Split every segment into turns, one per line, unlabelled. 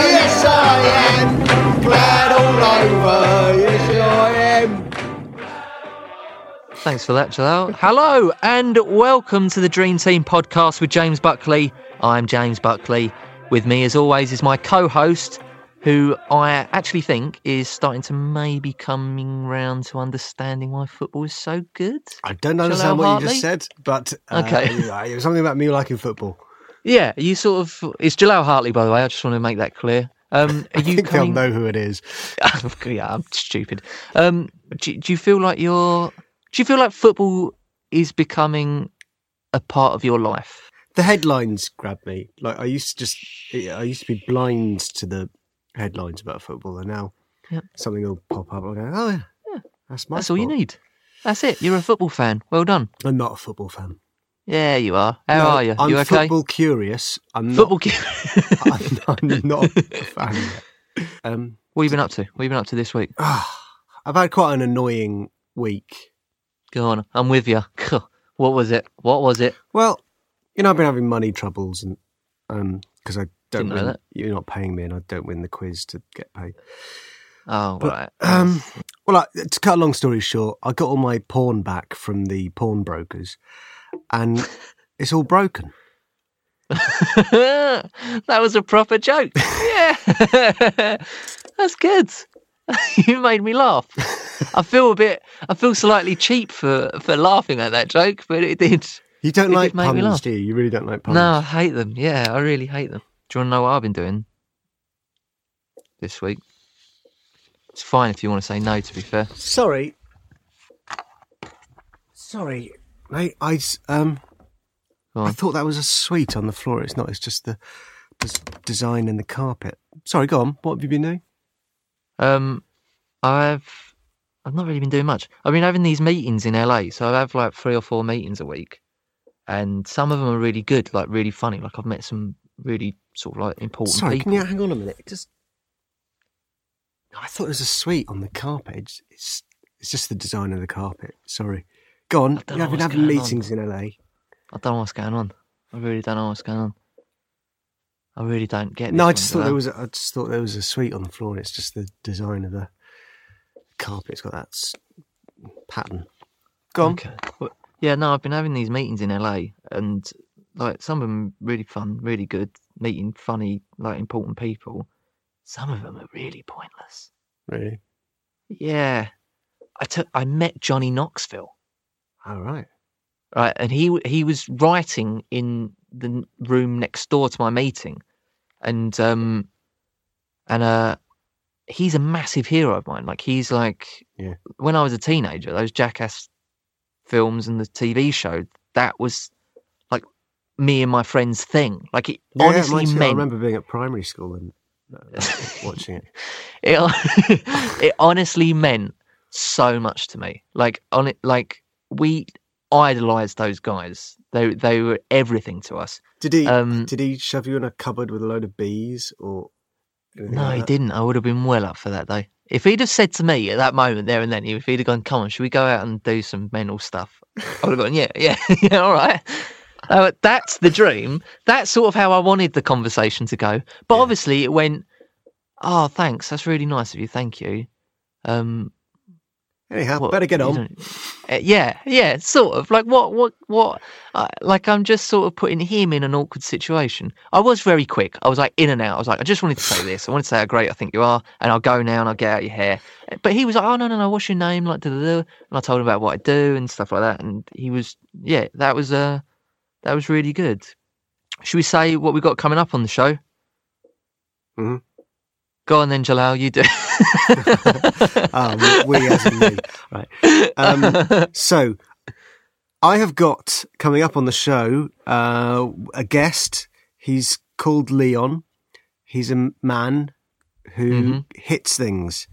Yes, I am glad all over. Yes, I am.
Thanks for that, Jalaal. Hello and welcome to the Dream Team podcast with James Buckley. I'm James Buckley. With me, as always, is my co host, who I actually think is starting to maybe coming round to understanding why football is so good.
I don't understand
Jalaal
what you just said, but uh,
Okay.
it was something about me liking football.
Yeah, you sort of. It's Jalaal Hartley, by the way. I just want to make that clear. Um, are
I
you
think
coming?
they'll know who it is.
yeah, I'm stupid. Um, do, do you feel like you're? Do you feel like football is becoming a part of your life?
The headlines grab me. Like I used to just, I used to be blind to the headlines about football, and now
Yep.
something will pop up. I go, oh yeah, that's my.
That's all you need. That's it. You're a football fan. Well done.
I'm not a football fan.
Yeah, you are. How
No,
are you?
I'm
you okay?
football curious. I'm not.
Football. ki-
I'm, I'm not a fan. Yet. Um,
what have you been up to? What have you been up to this week?
I've had quite an annoying week.
Go on. I'm with you. What was it? What was it?
Well, you know, I've been having money troubles, and um, because I don't win, you're not paying me, and I don't win the quiz to get paid.
Oh,
But,
right.
Um, well, I, to cut a long story short, I got all my porn back from the pawnbrokers, and it's all broken.
that was a proper joke. Yeah. That's good. you made me laugh. I feel a bit, I feel slightly cheap for, for laughing at that joke, but it did.
You don't like
did make me
puns,
laugh.
do you? You really don't like puns.
No, I hate them. Yeah, I really hate them. Do you want to know what I've been doing this week? It's fine if you want to say no, to be fair.
Sorry. Sorry, mate. I s- um, I thought that was a suite on the floor. It's not. It's just the des- design and the carpet. Sorry, go on. What have you been doing?
Um, I've I've not really been doing much. I've been having these meetings in LA, so I have like three or four meetings a week, and some of them are really good, like really funny. Like I've met some really sort of like important
Sorry,
people.
can you hang on a minute? It just. I thought there was a suite on the carpet. It's, it's just the design of the carpet. Sorry. Go on. You've been having
going on.
meetings in LA.
I don't know what's going on. I really don't know what's going on. I really don't get.
No, I just thought there was. A, I just thought there was a suite on the floor. and It's just the design of the carpet. It's got that s- pattern. Go on.
Okay. Well, yeah, no, I've been having these meetings in LA, and like some of them really fun, really good, meeting funny, like important people. Some of them are really pointless.
Really?
Yeah, I took I met Johnny Knoxville,
All right.
right, and he he was writing in the room next door to my meeting, and um, and uh, he's a massive hero of mine. Like he's like,
Yeah.
when I was a teenager, those Jackass films and the TV show, that was like me and my friends' thing. Like it
Yeah,
honestly
too. I remember being at primary school and uh, watching it.
it, it honestly meant so much to me. Like on it, like we idolized those guys. They they were everything to us.
Did he?
Um,
did he shove you in a cupboard with a load of bees or?
No,
like
he didn't. I would have been well up for that though. If he'd have said to me at that moment there and then, if he'd have gone, "Come on, should we go out and do some mental stuff?" I would have gone, "Yeah, yeah, yeah, all right." Uh, that's the dream. That's sort of how I wanted the conversation to go. But
Yeah.
obviously, it went, "Oh, thanks. That's really nice of you. Thank you." Um,
Anyhow,
What,
better get on.
Uh, yeah, yeah, sort of. Like what, what, what? Uh, like I'm just sort of putting him in an awkward situation. I was very quick. I was like in and out. I was like, I just wanted to say this. I wanted to say how great I think you are, and I'll go now and I'll get out your hair. But he was like, oh no, no, no. What's your name? Like, da, da, da. and I told him about what I do and stuff like that. And he was, yeah, that was uh, that was really good. Should we say what we got coming up on the show?
Mhm.
Go on then, Jalaal. You do.
Ah, we, as in me. Right. Um, so, I have got coming up on the show uh, a guest. He's called Leon. He's a man who
Mhm.
hits things.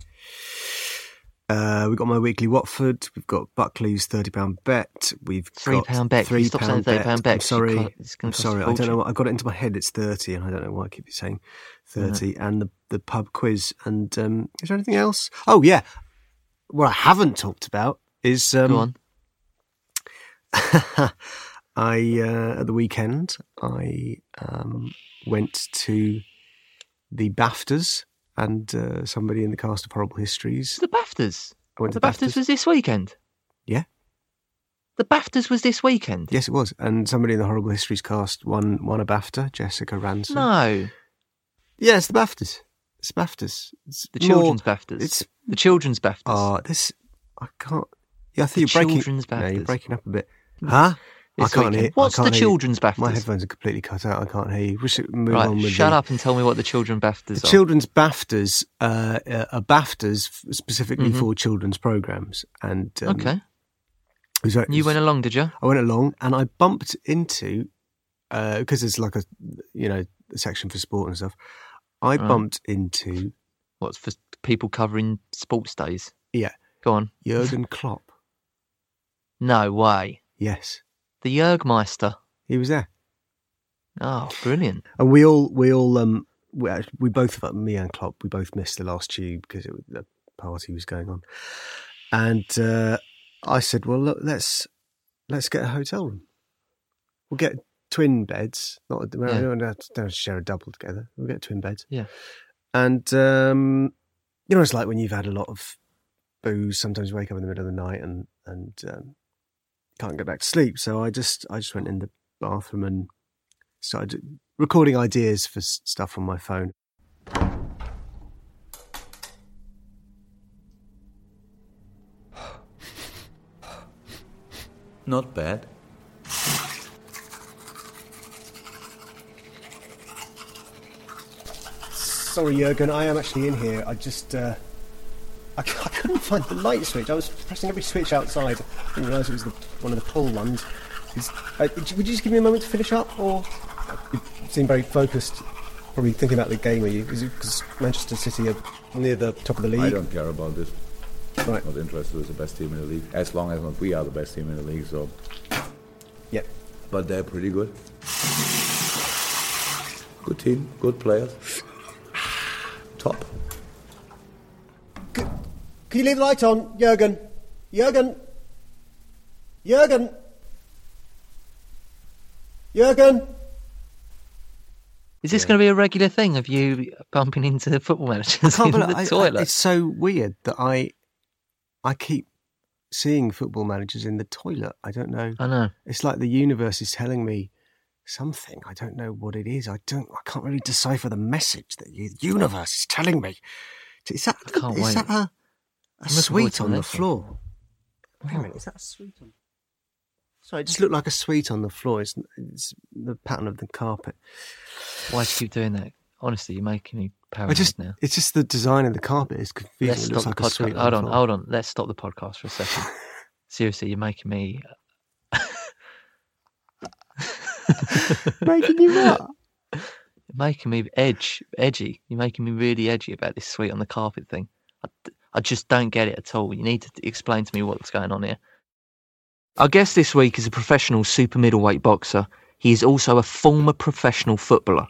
Uh, we've got my weekly Watford. We've got Buckley's thirty pound bet. We've
Three
got
pound bet.
Three
stop saying
pound
£30 bet,
I'm sorry.
can't- it's gonna
I'm sorry. I don't know. what I got it into my head. It's thirty, and I don't know why I keep saying 30 And the the pub quiz. And um, is there anything else? Oh yeah. What I haven't talked about is um,
Go on.
I uh, at the weekend I um, went to the BAFTAs and uh, somebody in the cast of Horrible Histories.
The BAFTAs.
I went
The
to
BAFTAs was this weekend.
Yeah.
The BAFTAs was this weekend.
Yes, it was, and somebody in the Horrible Histories cast won won a BAFTA. Jessica Ransom.
No,
Yeah, it's the BAFTAs. It's BAFTAs. It's
the
more-
children's BAFTAs.
It's
the children's BAFTAs.
oh, this I can't. Yeah, I
The
think you're breaking.
children's
No, you're breaking up a bit. Huh? I can't
weekend.
hear.
What's
can't
the
hear
children's BAFTAs?
My headphones are completely cut out. I can't hear you. We should move
right,
on with
shut
the,
up and tell me what the children's BAFTAs
The
are.
children's BAFTAs uh, uh, are BAFTAs specifically
Mhm.
for children's programs, and um,
okay, you went along, did you?
I went along, and I bumped into because there's like a you know a section for sport and stuff. I
Right.
bumped into
What's for people covering sports days?
Yeah.
Go on.
Jurgen Klopp.
No way.
Yes,
The Jurgmeister.
he was there,
Oh, brilliant.
and we all we all um we, we both of me and Klopp, we both missed the last tube because it the party was going on, and uh, I said, well, look, let's let's get a hotel room. We'll get twin beds. Not we
Yeah.
don't have to don't have to share a double together. We'll get twin beds.
Yeah.
And um, you know, it's like when you've had a lot of booze. Sometimes you wake up in the middle of the night and and um, can't get back to sleep. So I just I just went in the bathroom and started recording ideas for stuff on my phone.
Not bad.
Sorry, Jurgen, I am actually in here. I just uh, I, I couldn't find the light switch. I was pressing every switch outside. I didn't realise it was the, one of the pull ones. Is- uh, would you just give me a moment to finish up, or you seem very focused? Probably thinking about the game, are you? Is it because Manchester City are near the top of the league?
I don't care about this.
Right.
Not interested with the best team in the league. As long as not we are the best team in the league, so
Yep.
but they're pretty good. Good team, good players. Top.
Can you leave the light on, Jurgen? Jurgen? Jurgen? Jurgen?
Is this going to be a regular thing of you bumping into football managers in the
I- I-
toilet?
it's so weird that I I keep seeing football managers in the toilet. I don't know.
I know.
It's like the universe is telling me something. I don't know what it is. I don't. I can't really decipher the message that the universe is telling me. Is that?
I can't
is
wait.
that a, a
looking
sweet on
the
the
next one.
floor? Wait a minute. Is that a sweet on? Sorry, it just looked like a sweet on the floor. It's, it's the pattern of the carpet.
Why do you keep doing that? Honestly, you're making me
I
paranoid
just.
now.
It's just the design of the carpet is confusing.
Let's
it
stop
looks
the
like a sweet
podcast. Hold
the
on,
floor.
hold on. Let's stop the podcast for a second. Seriously, you're making me.
Making you what?
You're making me edge, edgy. You're making me really edgy about this sweet on the carpet thing. I, I just don't get it at all. You need to explain to me what's going on here. Our guest this week is a professional super middleweight boxer. He is also a former professional footballer.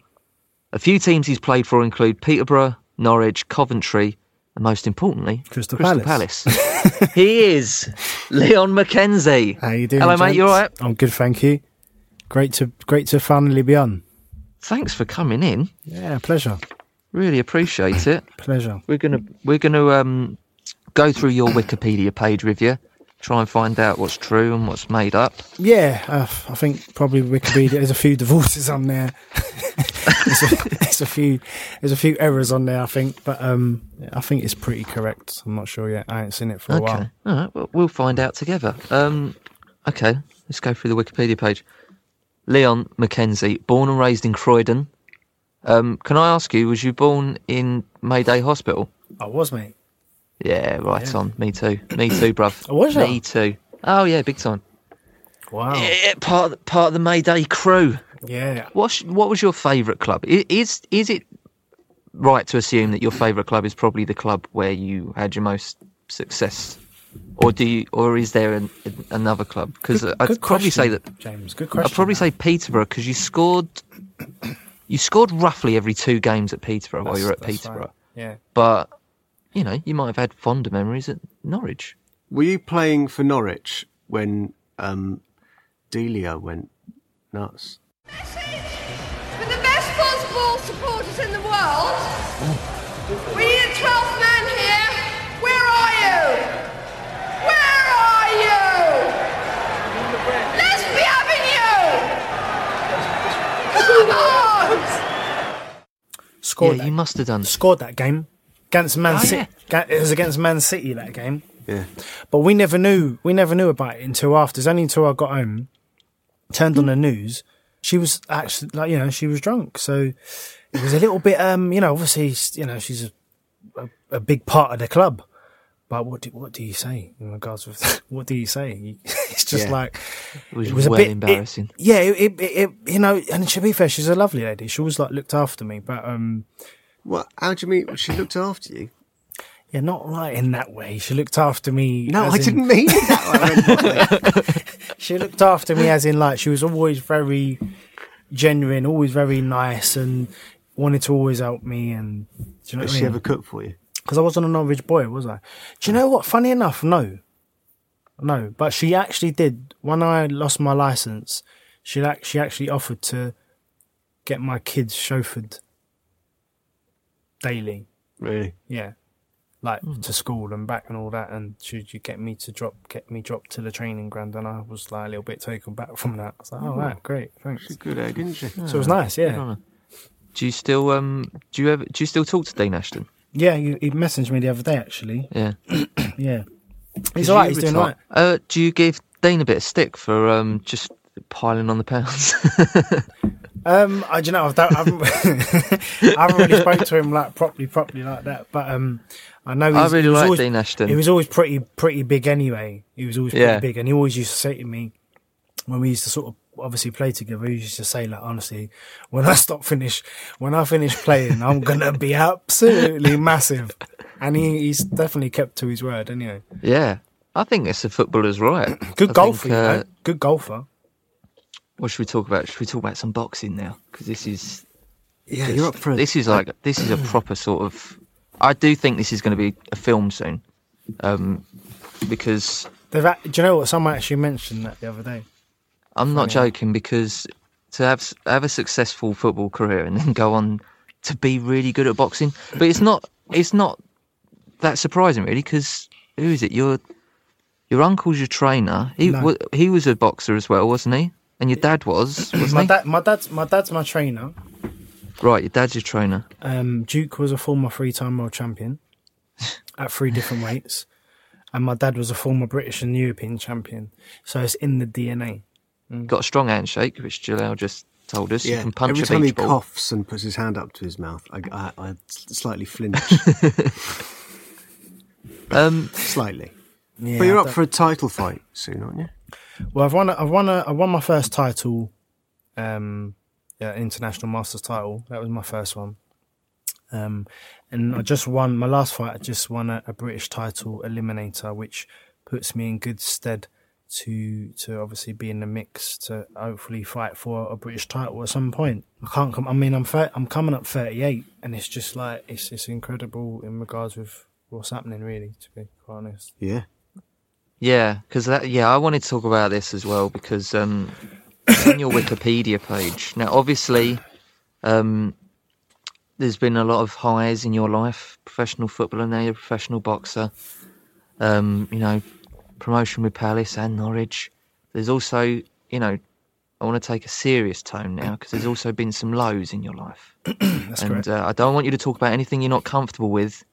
A few teams he's played for include Peterborough, Norwich, Coventry, and most importantly,
Crystal
Palace. he is Leon McKenzie.
How are you doing?
Hello, mate. You all right?
gents? I'm good, thank you. Great to great to finally be on.
Thanks for coming in.
Yeah, pleasure,
Really appreciate it.
pleasure.
We're gonna we're gonna um go through your Wikipedia page with you, try and find out what's true and what's made up.
Yeah, uh, I think probably Wikipedia. There's a few divorces on there. there's, a, there's a few. There's a few errors on there. I think, but um, I think it's pretty correct. I'm not sure yet. I ain't seen it for a
Okay.
while.
All right. Well, we'll find out together. Um, okay. Let's go through the Wikipedia page. Leon McKenzie, born and raised in Croydon. Um, can I ask you, was you born in Mayday Hospital?
I was, mate.
Yeah, right on. Me too. Me too, bruv.
Oh, was?
Me too. Oh yeah, big time.
Wow.
Yeah, part of, part of the Mayday crew.
Yeah.
What's, what was your favourite club? Is is it right to assume that your favourite club is probably the club where you had your most success, or do you, or is there an, another club? Because I'd
Good
probably say that
James. Good question.
I'd probably
that.
say Peterborough because you scored you scored roughly every two games at Peterborough while you were at Peterborough.
right. Yeah.
But you know, you might have had fonder memories at Norwich.
Were you playing for Norwich when um, Delia went nuts?
With the best football supporters in the world, we
Scored
yeah,
that.
you must have done.
Scored that game against Man
Oh,
City. Ga- It was against Man City that game.
Yeah.
But we never knew. We never knew about it until after. It's only until I got home, turned on the news. She was actually like you know she was drunk, so it was a little bit um you know obviously you know she's a, a, a big part of the club. But what do, what do you say in regards with what do you say? It's just
Yeah.
like
It was,
it was
well
a bit
embarrassing.
It, yeah, it, it, you know, and to be fair, she's a lovely lady. She always like looked after me, but um,
What? How do you mean? She looked after you?
yeah, not like in that way. She looked after me.
No, I
in-
didn't mean it that way.
She looked after me as in like she was always very genuine, always very nice, and wanted to always help me. And do you know I
she
mean?
ever cook for you?
Because I wasn't a Norwich boy, was I? Do you know what? Funny enough, no, no. But she actually did. When I lost my license, she she actually offered to get my kids chauffeured daily.
Really?
Yeah. Like
Hmm.
to school and back and all that, and should you get me to drop, get me dropped to the training ground? And I was like a little bit taken back from that. I was like, oh, right, great, thanks.
She's good egg, isn't she?
So it was nice, yeah.
Do you still um? Do you ever? Do you still talk to Dean Ashton?
Yeah, he, he messaged me the other day actually.
Yeah.
Yeah, he's alright. He's doing
retire-
alright.
Uh, do you give Dane a bit of stick for um just piling on the pounds?
Um, I do you know I've don't, I haven't, I haven't really spoke to him like properly, properly like that. But um, I know
I really
he was
like
always,
Dean Ashton.
He was always pretty, pretty big anyway. He was always pretty
Yeah.
big, and he always used to say to me when we used to sort of obviously play together. He used to say like, honestly, when I stop finish, when I finish playing, I'm gonna be absolutely massive. And he, he's definitely kept to his word anyway.
yeah. I think it's a footballer's right.
Good
I
golfer,
think,
you know?
uh,
Good golfer.
What should we talk about? Should we talk about some boxing now? Because this is
Yeah, you're up for it.
this is like this is a proper sort of. I do think this is going to be a film soon, um, because
They've, act- do you know what? Someone actually mentioned that the other day.
I'm not joking. Because to have have a successful football career and then go on to be really good at boxing, but it's not it's not that surprising really. Because who is it? Your your uncle's your trainer. He
No.
wa- he was a boxer as well, wasn't he? And your dad was, wasn't
My
he?
dad, my dad's, my dad's my trainer.
Right, your dad's your trainer.
Um, Duke was a former three-time world champion at three different weights, and my dad was a former British and European champion. So it's in the DNA.
Got a strong handshake, which Jalaal just told us. You
Yeah.
can punch
Every
a
time he
ball.
coughs and puts his hand up to his mouth, I, I, I slightly flinch.
Um,
slightly.
Yeah,
But you're up for a title fight soon, aren't you?
Well, I've won. I've won. A, I won my first title, um, yeah, international masters title. That was my first one. Um, and I just won my last fight. I just won a, a British title eliminator, which puts me in good stead to to obviously be in the mix to hopefully fight for a British title at some point. I can't come. I mean, I'm thir- I'm coming up 38, and it's just like it's it's incredible in regards with what's happening. Really, to be quite honest.
Yeah.
yeah, because that. Yeah, I wanted to talk about this as well because um, on your Wikipedia page now, obviously, um, there's been a lot of highs in your life. Professional footballer, now you're a professional boxer. um, you know, promotion with Palace and Norwich. There's also, you know, I want to take a serious tone now because there's also been some lows in your life.
That's
and uh, I don't want you to talk about anything you're not comfortable with.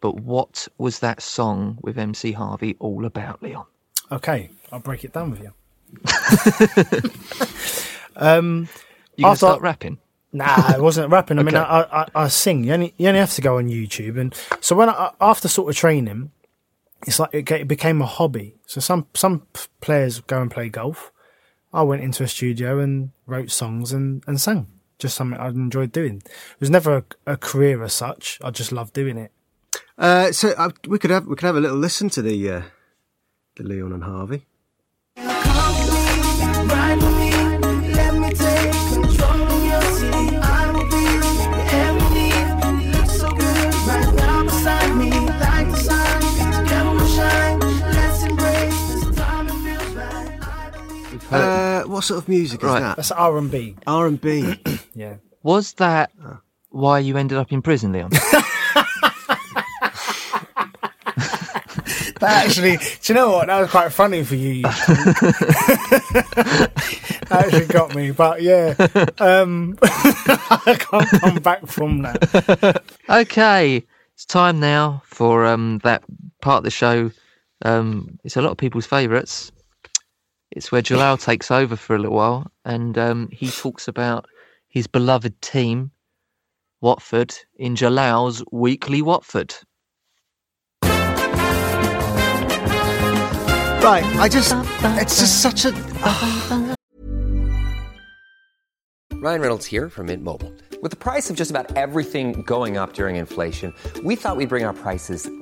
But what was that song with MC Harvey all about, Leon?
Okay, I'll break it down with you. um,
You gonna
After-
start rapping?
Nah, it wasn't rapping. I mean, I, I, I sing. You only, you only have to go on YouTube, and so when I, after sort of training, it's like it, became a hobby. So some some players go and play golf. I went into a studio and wrote songs and, and sang. Just something I enjoyed doing. It was never a, a career as such. I just loved doing it.
Uh, so uh, we could have we could have a little listen to the uh, the Leon and Harvey. What sort of music
Right.
is that?
That's R and B.
R and B.
Yeah.
was that why you ended up in prison, Leon?
That actually, do you know what? That was quite funny for you. you that actually got me, but yeah, um, I can't come back from that.
Okay, it's time now for um, that part of the show. Um, it's a lot of people's favourites. It's where Jalaal takes over for a little while, and um, he talks about his beloved team, Watford, in Jalaal's weekly Watford.
right. I just it's just such a
Ryan Reynolds here from Mint Mobile. With the price of just about everything going up during inflation, we thought we'd bring our prices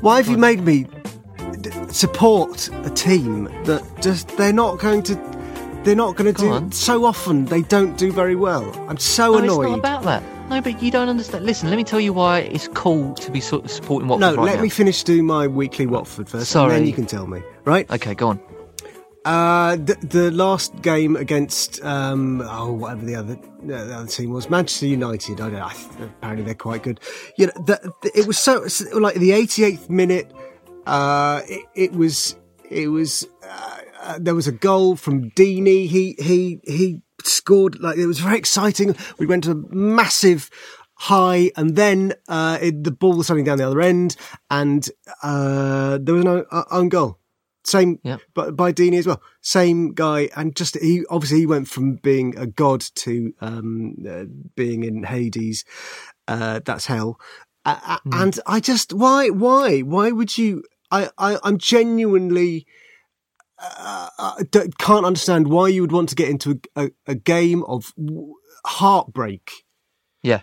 Why have you made me d- support a team that just they're not going to they're not going to
Go
do
on.
so often they don't do very well. I'm so
No, it's
annoyed.
not about that. No, but you don't understand. Listen, let me tell you why it's cool to be sort of supporting Watford
no,
right
let
now.
me finish doing my weekly Watford first, and
Sorry.
then you can tell me. Right?
Okay, go on.
Uh, the, the last game against um, oh whatever the other the other team was, Manchester United. I don't know. Apparently they're quite good. You know, the, it was so like the 88th minute. Uh, it, it was it was uh, uh, there was a goal from Deeney. He he he scored like it was very exciting. We went to a massive high, and then uh, it, the ball was running down the other end, and uh, there was uh, own goal. Same,
Yep.
but by Deeney as well. Same guy, and just he obviously he went from being a god to um, uh, being in Hades. Uh, that's hell. Uh, uh, And I just why why why would you? I, I I'm genuinely uh, uh, can't understand why you would want to get into a, a, a game of heartbreak.
Yeah.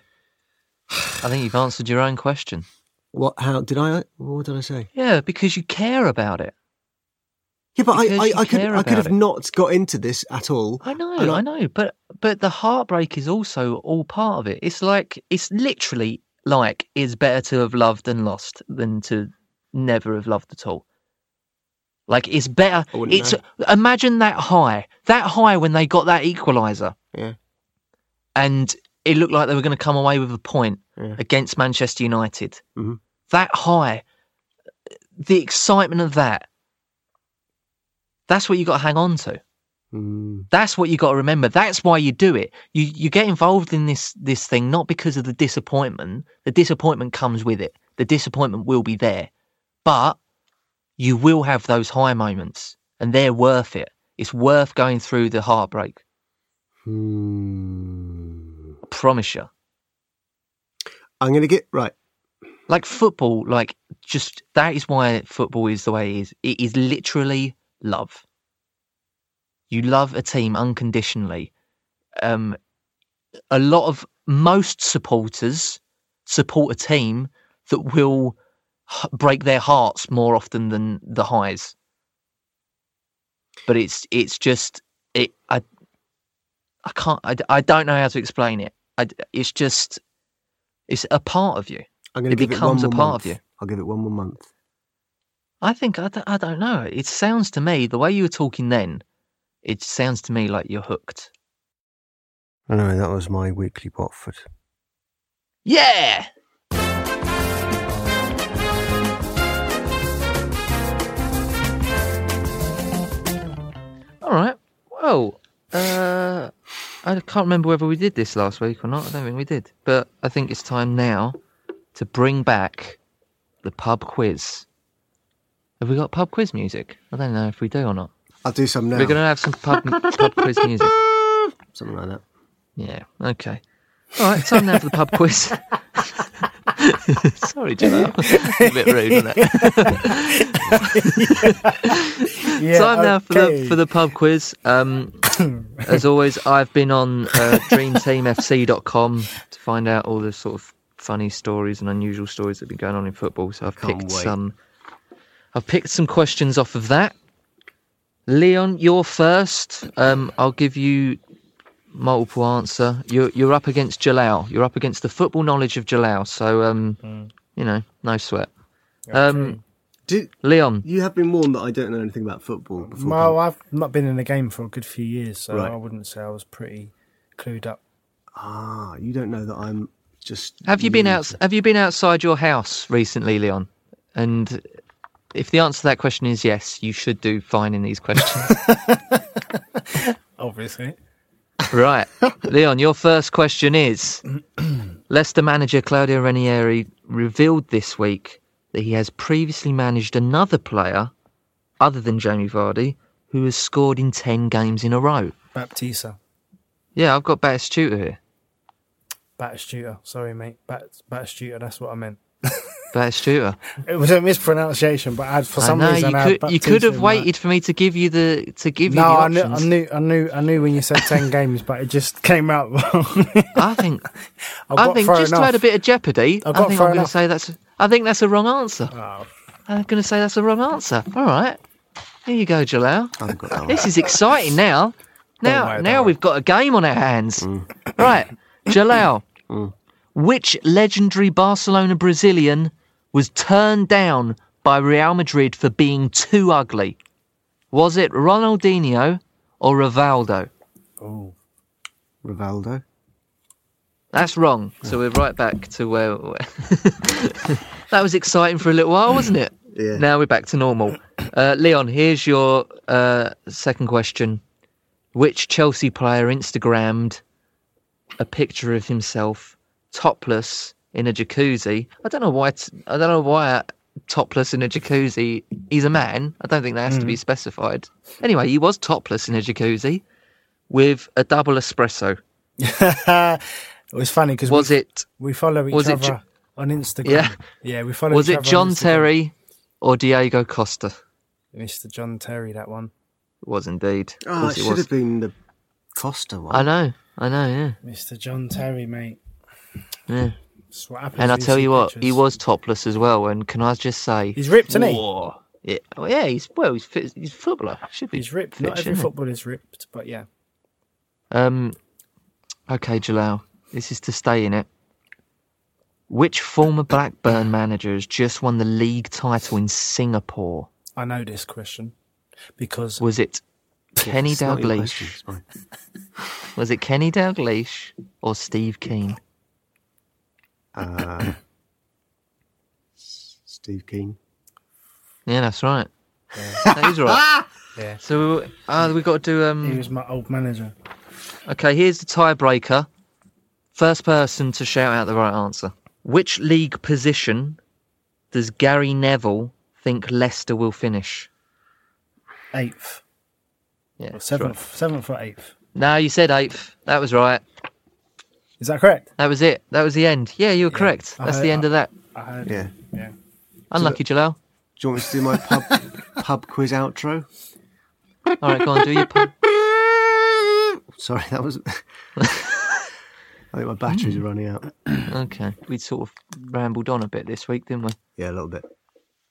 I think you've answered your own question.
What? How did I? What did I say?
Yeah, because you care about it.
Yeah, but I, I, I could I could have
it.
not got into this at all.
I know,
And
I know, but but the heartbreak is also all part of it. It's like it's literally like it's better to have loved and lost than to never have loved at all. Like it's better.
I
It's
know.
imagine that high, that high when they got that equaliser,
Yeah.
and it looked like they were going to come away with a point
Yeah.
against Manchester United.
Mhm.
That high, the excitement of that. That's what you got to hang on to.
Mm.
That's what you got to remember. That's why you do it. You you get involved in this this thing not because of the disappointment. The disappointment comes with it. The disappointment will be there, but you will have those high moments, and they're worth it. It's worth going through the heartbreak.
Hmm.
I promise you.
I'm going to get right.
Like football, like just that is why football is the way it is. It is literally love. You love a team unconditionally. Um, a lot of most supporters support a team that will h- break their hearts more often than the highs. But it's it's just it. I I can't. I, I don't know how to explain it. I, it's just it's a part of you.
I'm going
It
to give
becomes
it
a
one
part
more
of you.
month. I'll give it one more month.
I think I, d- I don't know. It sounds to me the way you were talking then. It sounds to me like you're hooked.
Anyway, that was my weekly Watford.
Yeah. All right. Well, uh, I can't remember whether we did this last week or not. I don't think we did. But I think it's time now to bring back the pub quiz. Have we got pub quiz music? I don't know if we do or not.
I'll do some now.
We're going to have some pub, pub quiz music.
Something like that.
Yeah. Okay. All right. Time now for the pub quiz. Sorry, Joe. a bit rude, wasn't it?
Yeah,
Time now for the for the pub quiz. Um, as always, I've been on uh, DreamTeamFC.com to find out all the sort of funny stories and unusual stories that have been going on in football. So I've
Can't
picked
wait.
some. I've picked some questions off of that. Leon, you're first. Um, I'll give you multiple answer. You're you're up against Jalaal. You're up against the football knowledge of Jalaal. So um,
Hmm.
you know, no sweat. Um,
Did,
Leon,
you have been warned that I don't know anything about football before.
Well, I've not been in the game for a good few years, so
Right.
I wouldn't say I was pretty clued up.
ah, you don't know that I'm just.
Have you been out? Have you been outside your house recently, Leon? And if the answer to that question is yes, you should do fine in these questions.
Obviously.
right, Leon. Your first question is: Leicester manager Claudio Ranieri revealed this week that he has previously managed another player, other than Jamie Vardy, who has scored in ten games in a row.
Baptista.
Yeah, I've got Batistuta here.
Batistuta. Sorry, mate. Bat- Batistuta, that's what I meant.
Batistuta.
It was a mispronunciation, but I for some
I know
reason
you
I had
could. You could have
in my-
waited for me to give you the to give you
No,
the
I knew. I knew, I knew, I knew when you said ten games, but it just came out wrong.
I think
I,
I think, just to add a bit of jeopardy,
I,
I think I'm going to say that's. I think that's a wrong answer.
Oh,
I'm going to say that's a wrong answer. All right, here you go, Jalaal.
I haven't got that one.
This is exciting now. Now,
worry,
now
worry.
we've got a game on our hands.
Mm.
Right, Jalaal. Which legendary Barcelona Brazilian was turned down by Real Madrid for being too ugly? Was it Ronaldinho or Rivaldo?
oh.
Rivaldo.
That's wrong. So we're right back to where. where- that was exciting for a little while, wasn't it?
Yeah.
Now we're back to normal. Uh, Leon, here's your uh, second question. Which Chelsea player Instagrammed a picture of himself topless in a jacuzzi? I don't know why. It's, I don't know why topless in a jacuzzi. He's a man. I don't think that has to be hmm. specified. Anyway, he was topless in a jacuzzi with a double espresso.
it was funny because
Was
we,
it
we follow each
was it
other
Jo-
on Instagram.
Yeah.
yeah, we follow.
Was
each
it
other on
John Terry or Diego Costa?
Mr. John Terry? That one.
It was indeed. Of
Oh, it
it
should
was.
have been the Costa one.
I know, I know, yeah,
Mr. John Terry, mate.
yeah.
That's what happens
And I tell you what, he was topless as well. And can I just say,
He's ripped, isn't he?
Yeah, well, yeah, he's well, he's fit, he's a footballer. Should be.
He's ripped.
fit,
Not every
shouldn't
football is ripped, but yeah.
Um, okay, Jalaal, this is to stay in it. Which former Blackburn manager has just won the league title in Singapore?
I know this question because
Was it Kenny
It's not your question,
Dalglish? Was it Kenny Dalglish or Steve Kean?
Uh, Steve Kean.
Yeah, that's right. That is right.
Yeah.
So uh, we got to do
he
um.
was my old manager.
Okay, here's the tiebreaker. First person to shout out the right answer. Which league position does Gary Neville think Leicester will finish?
eighth.
Yeah,
Or seventh,
right.
seventh or eighth.
No, you said eighth. That was right.
Is that correct?
That was it. That was the end. Yeah, you were correct.
I
That's
heard-
the end of that.
I heard.
Yeah.
Yeah.
Unlucky, Jalaal.
Do you want me to do my pub pub quiz outro?
All right, go on, do your pub.
Sorry, that was. I think my batteries are running out.
Okay, we sort of rambled on a bit this week, didn't we?
Yeah, a little bit.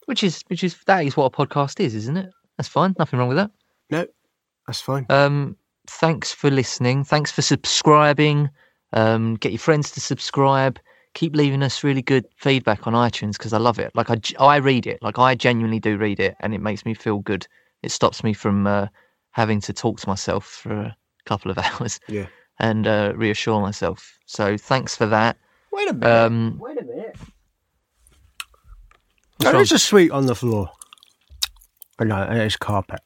Which is, which is, that is what a podcast is, isn't it? That's fine. Nothing wrong with that.
No, that's fine.
Um, thanks for listening. Thanks for subscribing. Um, get your friends to subscribe. Keep leaving us really good feedback on iTunes because I love it. Like I, I read it. Like I genuinely do read it, and it makes me feel good. It stops me from uh, having to talk to myself for a couple of hours
Yeah.
and uh, reassure myself. So thanks for that.
Wait a minute.
Um,
Wait a minute. There is a sweet on the floor. Oh, no, it's carpet.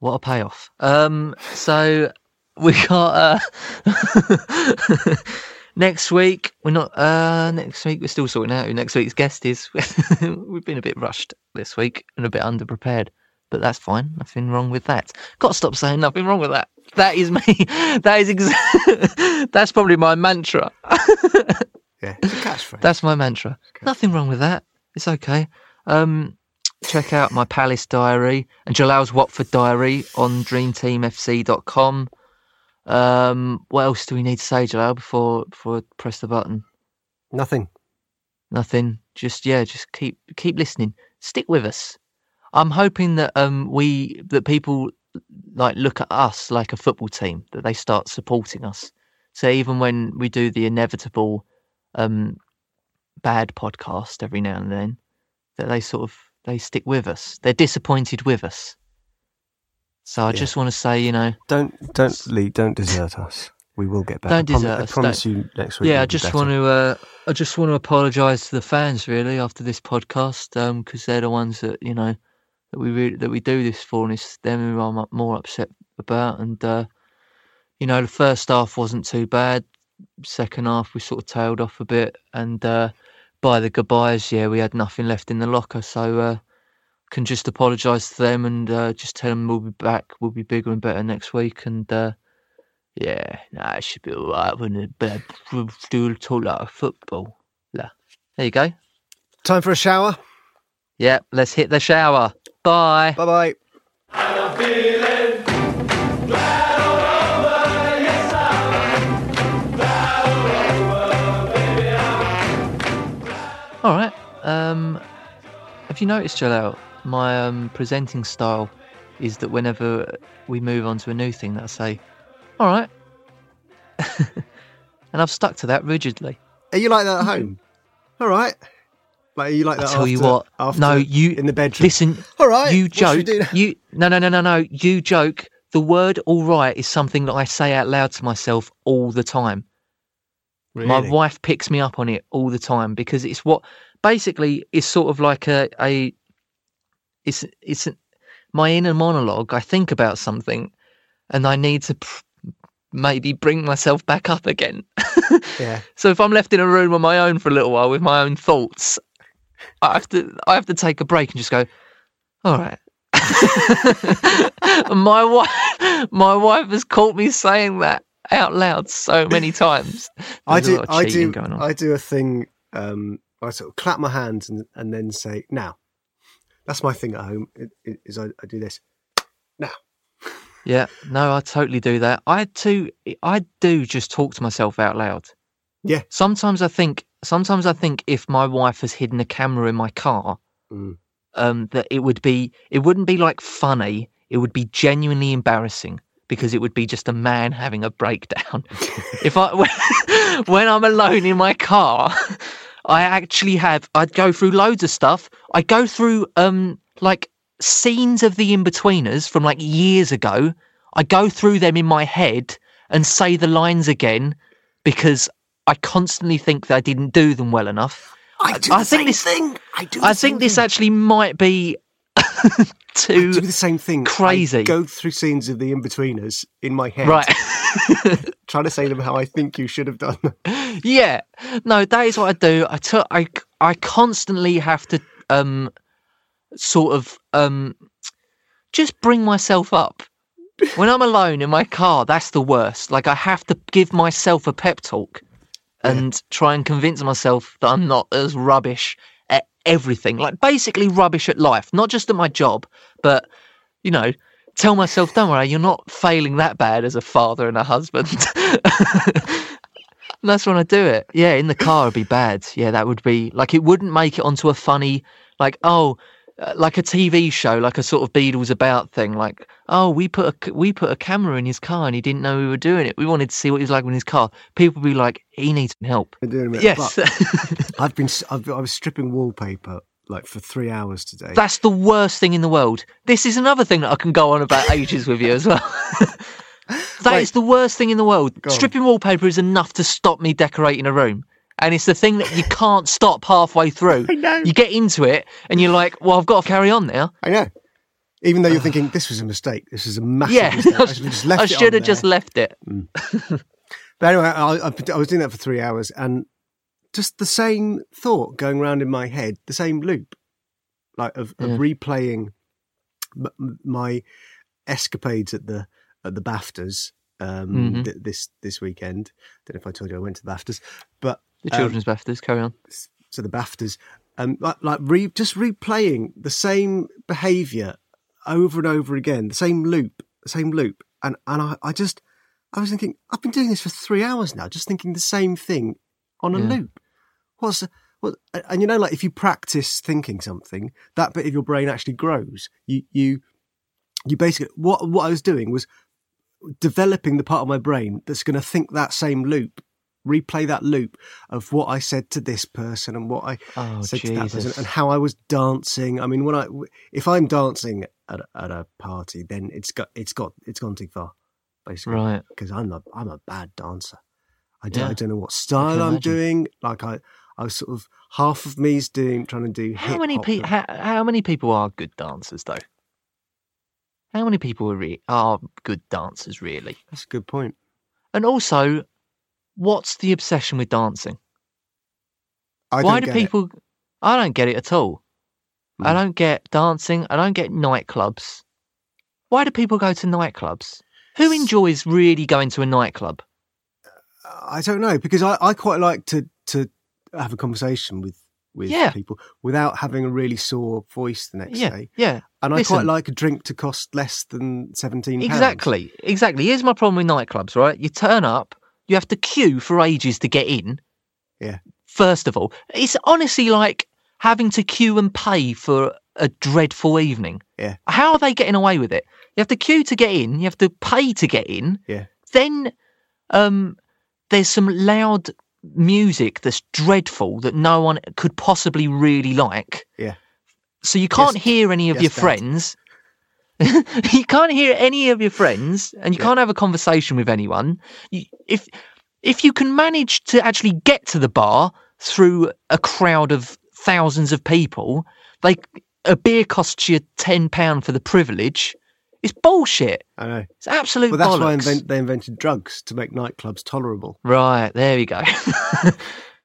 What a payoff. Um, so we got uh, next week. We're not uh, next week. We're still sorting out who next week's guest is. We've been a bit rushed this week and a bit underprepared, but that's fine. Nothing wrong with that. Got to stop saying nothing wrong with that. That is me. That is ex- That's probably my mantra.
Yeah, it's a catchphrase.
That's my mantra. Nothing wrong with that. It's okay. Um, check out my Palace diary and Jalaal's Watford diary on dreamteamfc.com. Um, what else do we need to say, Jalaal, before before I press the button?
Nothing.
Nothing. Just yeah, just keep keep listening. Stick with us. I'm hoping that um we that people like look at us like a football team that they start supporting us. So even when we do the inevitable um bad podcast every now and then, that they sort of they stick with us. They're disappointed with us. So I
Yeah.
just want to say, you know,
Don't don't Lee, don't desert us. We will get better.
Don't
I prom-
desert
I promise
don't-
you next week.
Yeah, I just
better.
want to. Uh, I just want to apologise to the fans really after this podcast because they're the ones that you know that we re- that we do this for, and it's them who I'm more upset about. And uh, you know, the first half wasn't too bad. Second half, we sort of tailed off a bit, and uh, by the goodbyes, yeah, we had nothing left in the locker. So uh, can just apologise to them and uh, just tell them we'll be back. We'll be bigger and better next week, and. Uh, yeah, nah, it should be alright when it bad do a talk like football. There you go.
Time for a shower.
Yeah, let's hit the shower. Bye.
Bye bye.
I'm feeling glad all over, yes I'm glad all over, baby I'm
All right. Um, have you noticed, Jalaal, my um, presenting style is that whenever we move on to a new thing, that I say, "All right," and I've stuck to that rigidly.
Are you like that at home? All right. Like are you like that?
I tell you what.
after-
no, you
in the bedroom.
Listen.
All right.
You joke. You no no no no no. You joke. The word "all right" is something that I say out loud to myself all the time.
Really?
My wife picks me up on it all the time because it's what basically is sort of like a a it's it's my inner monologue. I think about something, and I need to pr- maybe bring myself back up again.
Yeah.
So if I'm left in a room on my own for a little while with my own thoughts, I have to I have to take a break and just go, all right. my wife my wife has caught me saying that out loud so many times.
I
There's a
do. I do.
going on.
I do a thing. Um, I sort of clap my hands and, and then say, "Now." That's my thing at home. Is I, I do this. Now.
Yeah, no, I totally do that. I too, I do just talk to myself out loud.
Yeah.
Sometimes I think, sometimes I think if my wife has hidden a camera in my car,
Mm.
um, that it would be, it wouldn't be like funny. It would be genuinely embarrassing because it would be just a man having a breakdown. if I, when, when I'm alone in my car, I actually have, I'd go through loads of stuff. I go through, um, like scenes of the in-betweeners from like years ago. I go through them in my head and say the lines again because I constantly think that I didn't do them well enough.
I do
I
the
think this-
thing. I do.
I think
same
this
thing.
actually might be
I
too
do the same thing.
crazy.
I go through scenes of the in-betweeners in my head,
right.
trying to say them how I think you should have done.
yeah, no, that is what I do. I took, I, I constantly have to, um, sort of um, just bring myself up. When I'm alone in my car, that's the worst. Like I have to give myself a pep talk and try and convince myself that I'm not as rubbish everything. Like basically rubbish at life, not just at my job, but you know, tell myself, don't worry, you're not failing that bad as a father and a husband. And that's when I do it. Yeah, in the car would be bad. Yeah, that would be like it wouldn't make it onto a funny, like oh, Uh, like a TV show, like a sort of Beadle's About thing. Like oh, we put a we put a camera in his car and he didn't know we were doing it. We wanted to see what he was like in his car. People would be like, he needs help.
Doing a bit,
Yes,
I've been. I've, I was stripping wallpaper like for three hours today.
that's the worst thing in the world. This is another thing that I can go on about ages with you as well. That is
Wait.
the worst thing in the world. Stripping wallpaper is enough to stop me decorating a room. And it's the thing that you can't stop halfway through.
I know.
You get into it and you're like, well, I've got to carry on now.
I know. Even though you're thinking this was a mistake, this is a massive
yeah.
mistake. I should have just left
I
it
should have just left it. Mm.
But anyway, I, I, I was doing that for three hours, and just the same thought going around in my head, the same loop, like of, of
Yeah.
replaying m- my escapades at the at the Baftas um,
Mhm.
th- this this weekend. Don't know if I told you I went to the Baftas, but
The
um,
children's BAFTAs, carry on.
so the BAFTAs, um, like, like re, just replaying the same behaviour over and over again, the same loop, the same loop, and and I, I just, I was thinking, I've been doing this for three hours now, just thinking the same thing on a
Yeah.
loop. What's what? And you know, like if you practice thinking something, that bit of your brain actually grows. You you you basically what what I was doing was developing the part of my brain that's going to think that same loop, replay that loop of what I said to this person and what I
Oh,
said to that person and how I was dancing. I mean, when I if I'm dancing at a, at a party, then it's got it's got it's gone too far, basically.
Right.
Because I'm a I'm a bad dancer. I don't,
Yeah.
I don't know what style I'm
imagine.
doing. Like I I was sort of half of me's doing trying to do
How many people? How, how many people are good dancers though? How many people are, re- are good dancers really?
That's a good point.
And also, what's the obsession with dancing?
I
Why
don't
do
get it.
people? I don't get it at all. I
Mm.
don't get dancing. I don't get nightclubs. Why do people go to nightclubs? Who enjoys really going to a nightclub?
I don't know because I, I quite like to to have a conversation with with
Yeah.
people without having a really sore voice the next
Yeah,
day.
yeah.
And I
Listen.
quite like a drink to cost less than seventeen.
Exactly, exactly. Here's my problem with nightclubs, right? You turn up, you have to queue for ages to get in.
Yeah.
First of all, it's honestly like having to queue and pay for a dreadful evening.
Yeah.
How are they getting away with it? You have to queue to get in, you have to pay to get in.
Yeah.
Then um, there's some loud music that's dreadful that no one could possibly really like.
Yeah.
So you can't
Yes-
hear any of
yes,
your
Dad.
friends. you can't hear any of your friends, and you can't have a conversation with anyone. You, if if you can manage to actually get to the bar through a crowd of thousands of people, like a beer costs you ten pound for the privilege. It's bullshit.
I know.
It's absolute
But that's why invent, they invented drugs to make nightclubs tolerable.
Right, there we go.